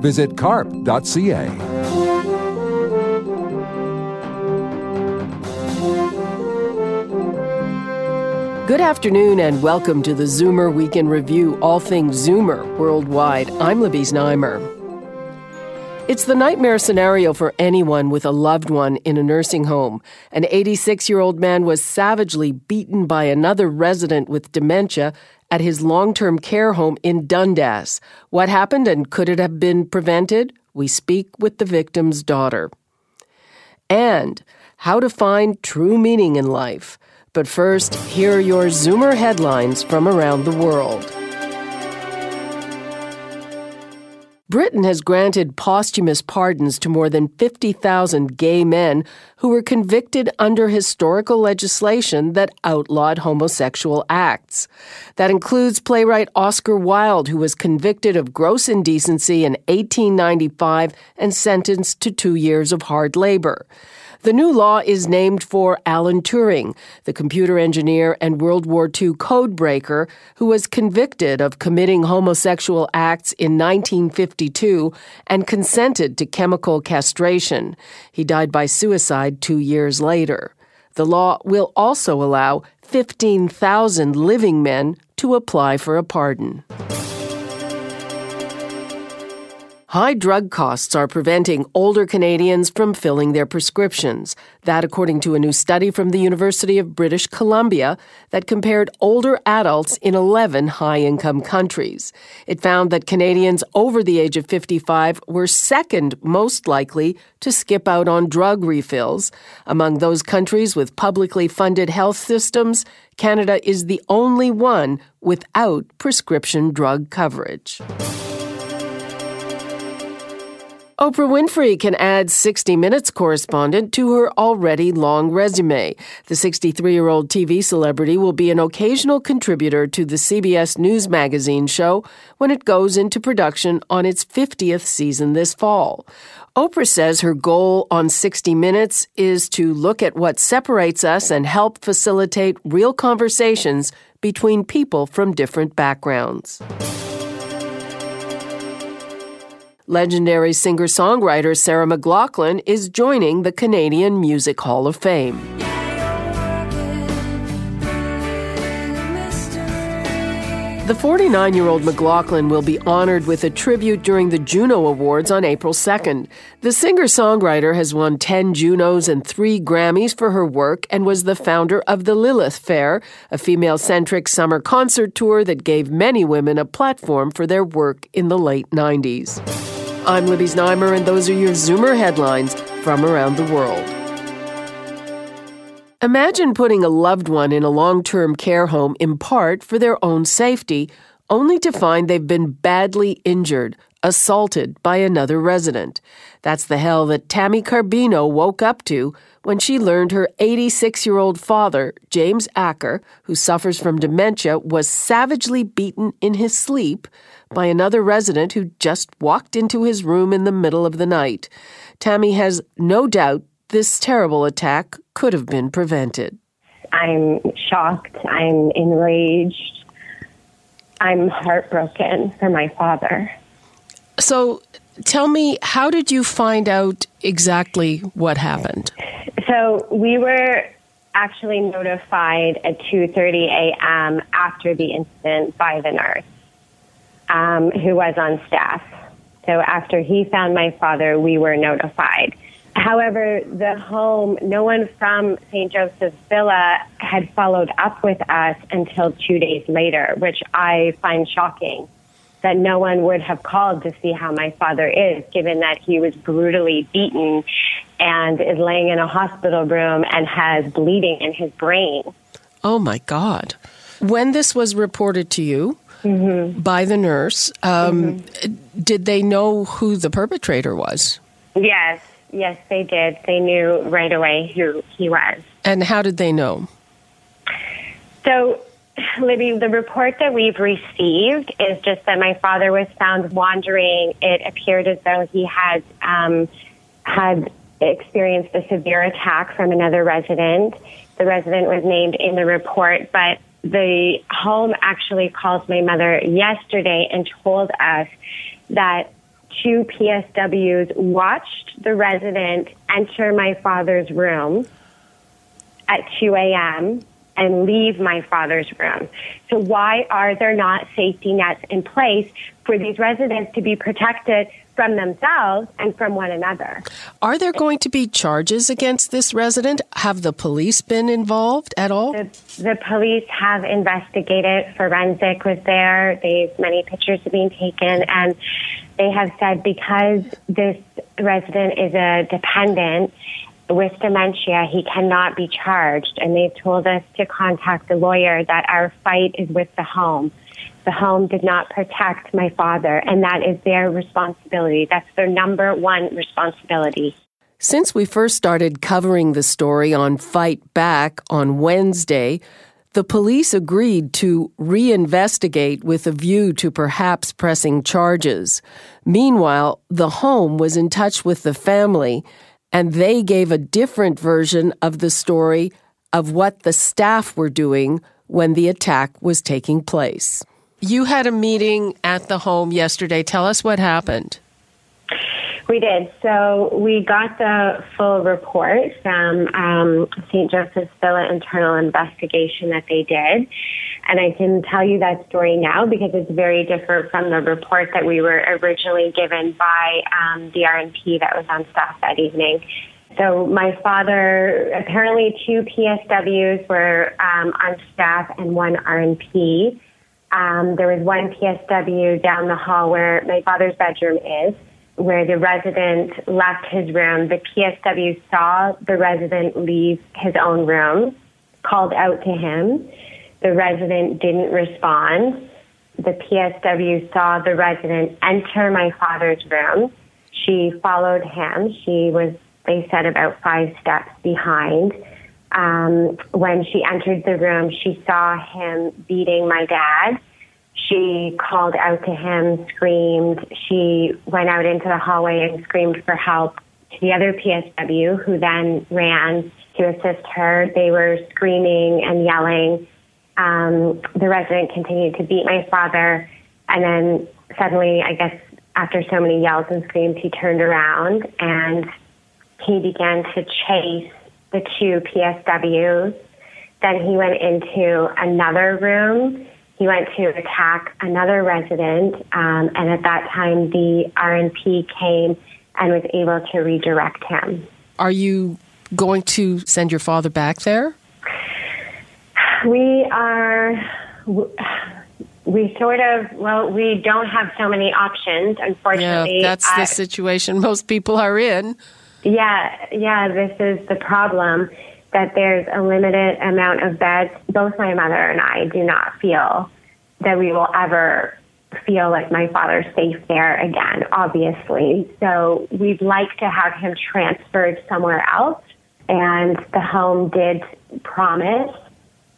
Visit carp.ca. Good afternoon and welcome to the Zoomer Week in Review, all things Zoomer worldwide. I'm Libby Znaimer. It's the nightmare scenario for anyone with a loved one in a nursing home. An 86 year old man was savagely beaten by another resident with dementia at his long term care home in Dundas. What happened and could it have been prevented? We speak with the victim's daughter. And how to find true meaning in life. But first, here are your Zoomer headlines from around the world. Britain has granted posthumous pardons to more than 50,000 gay men who were convicted under historical legislation that outlawed homosexual acts. That includes playwright Oscar Wilde, who was convicted of gross indecency in 1895 and sentenced to two years of hard labor. The new law is named for Alan Turing, the computer engineer and World War II codebreaker who was convicted of committing homosexual acts in 1952 and consented to chemical castration. He died by suicide two years later. The law will also allow 15,000 living men to apply for a pardon. High drug costs are preventing older Canadians from filling their prescriptions. That, according to a new study from the University of British Columbia that compared older adults in 11 high income countries. It found that Canadians over the age of 55 were second most likely to skip out on drug refills. Among those countries with publicly funded health systems, Canada is the only one without prescription drug coverage. Oprah Winfrey can add 60 Minutes correspondent to her already long resume. The 63 year old TV celebrity will be an occasional contributor to the CBS News Magazine show when it goes into production on its 50th season this fall. Oprah says her goal on 60 Minutes is to look at what separates us and help facilitate real conversations between people from different backgrounds. Legendary singer songwriter Sarah McLachlan is joining the Canadian Music Hall of Fame. The 49 year old McLachlan will be honored with a tribute during the Juno Awards on April 2nd. The singer songwriter has won 10 Junos and 3 Grammys for her work and was the founder of the Lilith Fair, a female centric summer concert tour that gave many women a platform for their work in the late 90s. I'm Libby Znaimer, and those are your Zoomer headlines from around the world. Imagine putting a loved one in a long term care home in part for their own safety, only to find they've been badly injured, assaulted by another resident. That's the hell that Tammy Carbino woke up to when she learned her 86 year old father, James Acker, who suffers from dementia, was savagely beaten in his sleep by another resident who just walked into his room in the middle of the night. Tammy has no doubt this terrible attack could have been prevented. I'm shocked. I'm enraged. I'm heartbroken for my father. So tell me, how did you find out exactly what happened? So we were actually notified at 2:30 a.m. after the incident by the nurse um, who was on staff. So after he found my father, we were notified. However, the home, no one from St. Joseph's Villa had followed up with us until two days later, which I find shocking that no one would have called to see how my father is, given that he was brutally beaten and is laying in a hospital room and has bleeding in his brain. Oh my God. When this was reported to you, mm-hmm. by the nurse. Um, mm-hmm. Did they know who the perpetrator was? Yes, yes, they did. They knew right away who he was. And how did they know? So, Libby, the report that we've received is just that my father was found wandering. It appeared as though he had um, had experienced a severe attack from another resident. The resident was named in the report, but the home actually called my mother yesterday and told us that two PSWs watched the resident enter my father's room at 2 a.m. and leave my father's room. So why are there not safety nets in place for these residents to be protected from themselves and from one another. Are there going to be charges against this resident? Have the police been involved at all? The, the police have investigated. Forensic was there. They've many pictures have been taken, and they have said because this resident is a dependent with dementia, he cannot be charged. And they've told us to contact the lawyer that our fight is with the home the home did not protect my father, and that is their responsibility. That's their number one responsibility. Since we first started covering the story on Fight Back on Wednesday, the police agreed to reinvestigate with a view to perhaps pressing charges. Meanwhile, the home was in touch with the family, and they gave a different version of the story of what the staff were doing when the attack was taking place. You had a meeting at the home yesterday. Tell us what happened. We did. So we got the full report from um, St. Joseph's Villa internal investigation that they did. And I can tell you that story now because it's very different from the report that we were originally given by um, the RNP that was on staff that evening. So my father, apparently two PSWs were um, on staff and one RNP. Um, there was one PSW down the hall where my father's bedroom is, where the resident left his room. The PSW saw the resident leave his own room, called out to him. The resident didn't respond. The PSW saw the resident enter my father's room. She followed him. She was, they said, about five steps behind um, when she entered the room, she saw him beating my dad. She called out to him, screamed. She went out into the hallway and screamed for help to the other PSW, who then ran to assist her. They were screaming and yelling. Um, the resident continued to beat my father, and then suddenly, I guess, after so many yells and screams, he turned around and he began to chase the two PSWs. Then he went into another room. He went to attack another resident, um, and at that time, the RNP came and was able to redirect him. Are you going to send your father back there? We are. We sort of, well, we don't have so many options, unfortunately. Yeah, that's the situation most people are in. Yeah, yeah, this is the problem that there's a limited amount of beds. Both my mother and I do not feel that we will ever feel like my father's safe there again, obviously. So we'd like to have him transferred somewhere else. And the home did promise,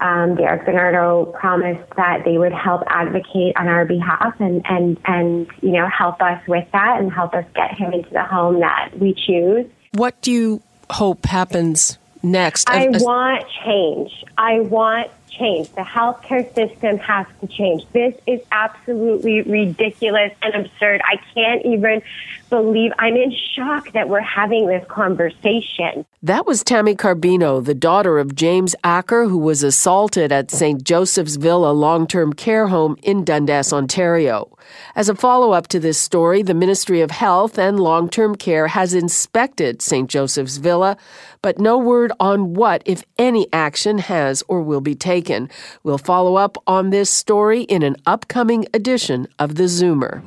um, Derek Bernardo promised that they would help advocate on our behalf and, and, and, you know, help us with that and help us get him into the home that we choose. What do you hope happens next? I want change. I want change. The healthcare system has to change. This is absolutely ridiculous and absurd. I can't even believe I'm in shock that we're having this conversation. That was Tammy Carbino, the daughter of James Acker, who was assaulted at St. Joseph's Villa long term care home in Dundas, Ontario. As a follow up to this story, the Ministry of Health and Long Term Care has inspected St. Joseph's Villa, but no word on what, if any, action has or will be taken. We'll follow up on this story in an upcoming edition of The Zoomer.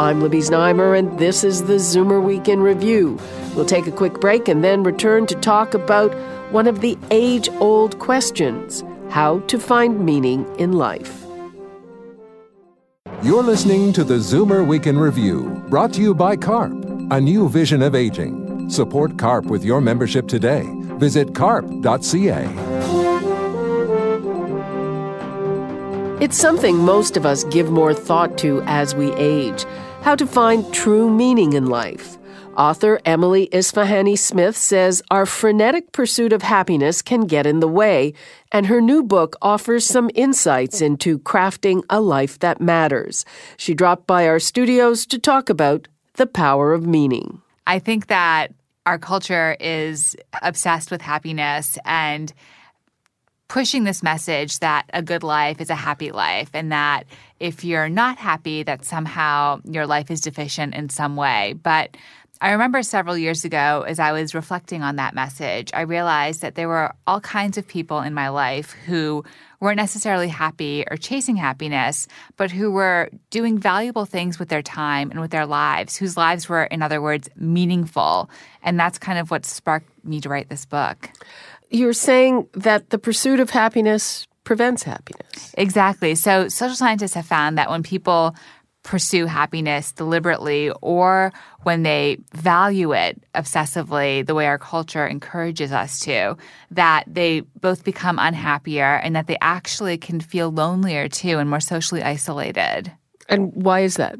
I'm Libby Znaimer, and this is the Zoomer Week in Review. We'll take a quick break and then return to talk about one of the age old questions how to find meaning in life. You're listening to the Zoomer Week in Review, brought to you by CARP a new vision of aging. Support CARP with your membership today. Visit carp.ca. It's something most of us give more thought to as we age how to find true meaning in life. Author Emily Esfahani Smith says our frenetic pursuit of happiness can get in the way, and her new book offers some insights into crafting a life that matters. She dropped by our studios to talk about the power of meaning. I think that our culture is obsessed with happiness and pushing this message that a good life is a happy life and that if you're not happy that somehow your life is deficient in some way. But I remember several years ago, as I was reflecting on that message, I realized that there were all kinds of people in my life who weren't necessarily happy or chasing happiness, but who were doing valuable things with their time and with their lives, whose lives were, in other words, meaningful. And that's kind of what sparked me to write this book. You're saying that the pursuit of happiness prevents happiness. Exactly. So, social scientists have found that when people pursue happiness deliberately or when they value it obsessively the way our culture encourages us to, that they both become unhappier and that they actually can feel lonelier too and more socially isolated. And why is that?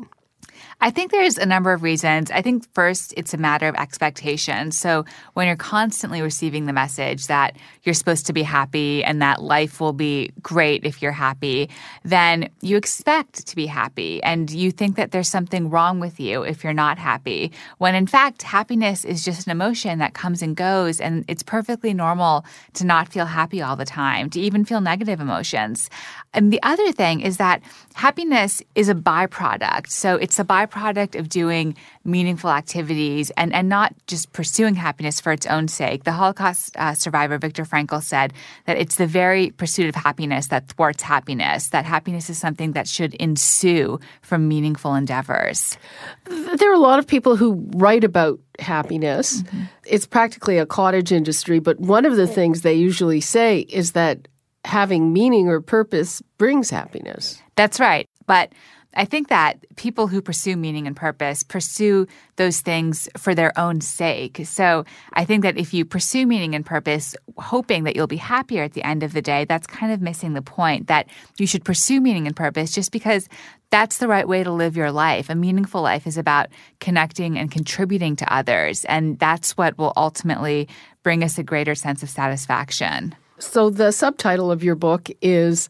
I think there's a number of reasons. I think first, it's a matter of expectation. So when you're constantly receiving the message that you're supposed to be happy and that life will be great if you're happy, then you expect to be happy and you think that there's something wrong with you if you're not happy. When in fact, happiness is just an emotion that comes and goes and it's perfectly normal to not feel happy all the time, to even feel negative emotions. And the other thing is that happiness is a byproduct. So it's a byproduct of doing meaningful activities and, and not just pursuing happiness for its own sake. The Holocaust uh, survivor Viktor Frankl said that it's the very pursuit of happiness that thwarts happiness, that happiness is something that should ensue from meaningful endeavors. There are a lot of people who write about happiness. Mm-hmm. It's practically a cottage industry, but one of the things they usually say is that having meaning or purpose brings happiness. That's right. But I think that people who pursue meaning and purpose pursue those things for their own sake. So I think that if you pursue meaning and purpose, hoping that you'll be happier at the end of the day, that's kind of missing the point that you should pursue meaning and purpose just because that's the right way to live your life. A meaningful life is about connecting and contributing to others. And that's what will ultimately bring us a greater sense of satisfaction. So the subtitle of your book is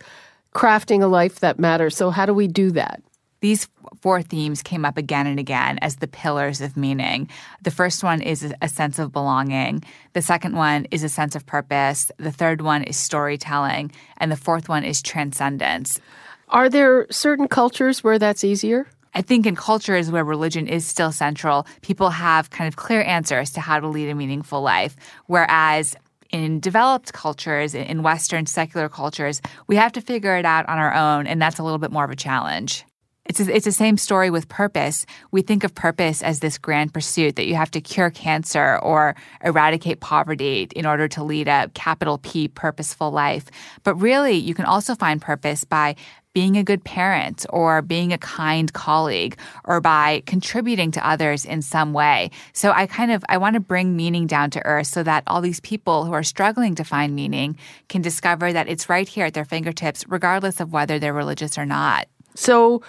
Crafting a Life That Matters. So, how do we do that? These four themes came up again and again as the pillars of meaning. The first one is a sense of belonging. The second one is a sense of purpose. The third one is storytelling. And the fourth one is transcendence. Are there certain cultures where that's easier? I think in cultures where religion is still central, people have kind of clear answers to how to lead a meaningful life. Whereas in developed cultures, in Western secular cultures, we have to figure it out on our own, and that's a little bit more of a challenge. It's, it's the same story with purpose. We think of purpose as this grand pursuit that you have to cure cancer or eradicate poverty in order to lead a capital P purposeful life. But really, you can also find purpose by being a good parent or being a kind colleague or by contributing to others in some way. So I kind of I want to bring meaning down to earth so that all these people who are struggling to find meaning can discover that it's right here at their fingertips regardless of whether they're religious or not. So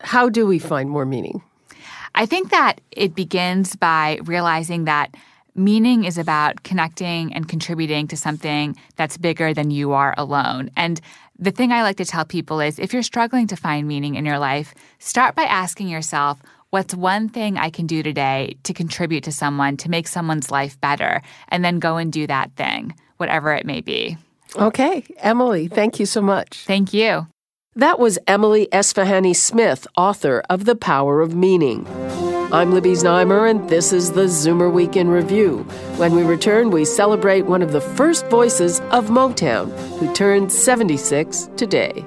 how do we find more meaning? I think that it begins by realizing that meaning is about connecting and contributing to something that's bigger than you are alone. And the thing I like to tell people is if you're struggling to find meaning in your life, start by asking yourself, what's one thing I can do today to contribute to someone, to make someone's life better? And then go and do that thing, whatever it may be. Okay. Emily, thank you so much. Thank you. That was Emily Esfahani Smith, author of The Power of Meaning. I'm Libby Znaimer, and this is the Zoomer Week in Review. When we return, we celebrate one of the first voices of Motown, who turned 76 today.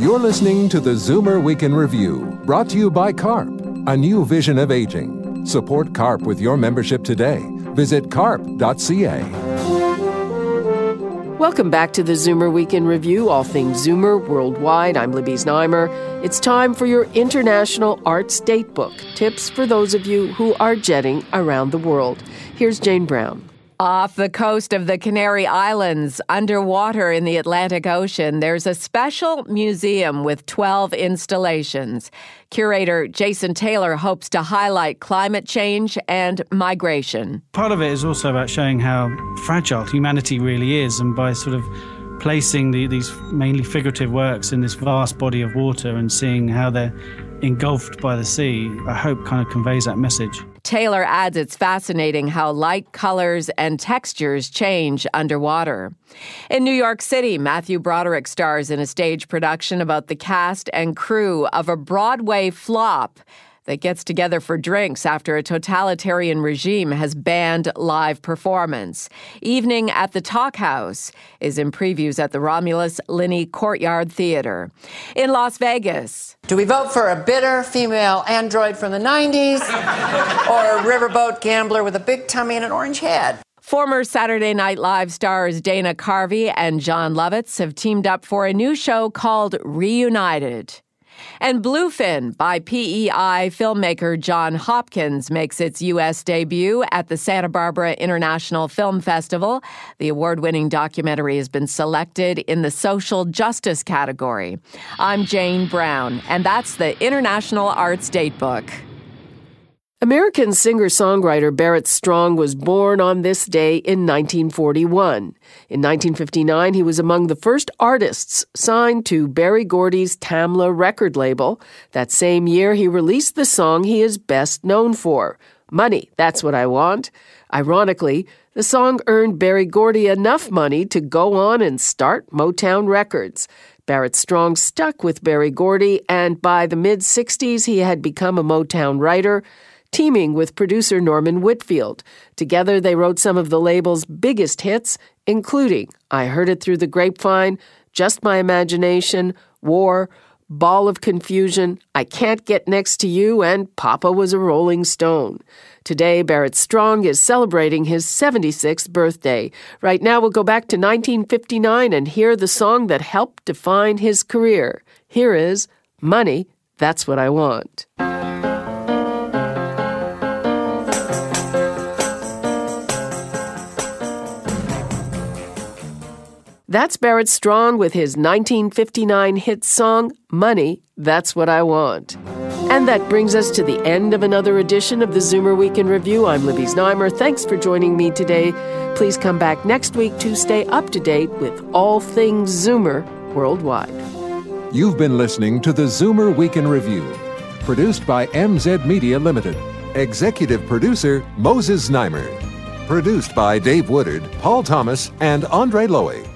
You're listening to the Zoomer Week in Review, brought to you by CARP, a new vision of aging. Support CARP with your membership today. Visit carp.ca. Welcome back to the Zoomer Week in Review, all things Zoomer worldwide. I'm Libby Znaimer. It's time for your International Arts Datebook tips for those of you who are jetting around the world. Here's Jane Brown. Off the coast of the Canary Islands, underwater in the Atlantic Ocean, there's a special museum with 12 installations. Curator Jason Taylor hopes to highlight climate change and migration. Part of it is also about showing how fragile humanity really is, and by sort of placing the, these mainly figurative works in this vast body of water and seeing how they're engulfed by the sea, I hope kind of conveys that message. Taylor adds it's fascinating how light, colors, and textures change underwater. In New York City, Matthew Broderick stars in a stage production about the cast and crew of a Broadway flop that gets together for drinks after a totalitarian regime has banned live performance. Evening at the Talk House is in previews at the Romulus Linney Courtyard Theater. In Las Vegas, do we vote for a bitter female android from the 90s or a riverboat gambler with a big tummy and an orange head? Former Saturday Night Live stars Dana Carvey and Jon Lovitz have teamed up for a new show called Reunited. And Bluefin by PEI filmmaker John Hopkins makes its U.S. debut at the Santa Barbara International Film Festival. The award winning documentary has been selected in the social justice category. I'm Jane Brown, and that's the International Arts Datebook. American singer songwriter Barrett Strong was born on this day in 1941. In 1959, he was among the first artists signed to Berry Gordy's Tamla record label. That same year, he released the song he is best known for Money, That's What I Want. Ironically, the song earned Berry Gordy enough money to go on and start Motown Records. Barrett Strong stuck with Berry Gordy, and by the mid 60s, he had become a Motown writer teaming with producer Norman Whitfield. Together, they wrote some of the label's biggest hits, including I Heard It Through the Grapevine, Just My Imagination, War, Ball of Confusion, I Can't Get Next to You, and Papa Was a Rolling Stone. Today, Barrett Strong is celebrating his 76th birthday. Right now, we'll go back to 1959 and hear the song that helped define his career. Here is Money, That's What I Want. That's Barrett Strong with his 1959 hit song, Money, That's What I Want. And that brings us to the end of another edition of the Zoomer Week in Review. I'm Libby Znaimer. Thanks for joining me today. Please come back next week to stay up to date with all things Zoomer worldwide. You've been listening to the Zoomer Week in Review, produced by MZ Media Limited. Executive producer Moses Znaimer. Produced by Dave Woodard, Paul Thomas, and Andre Lowy.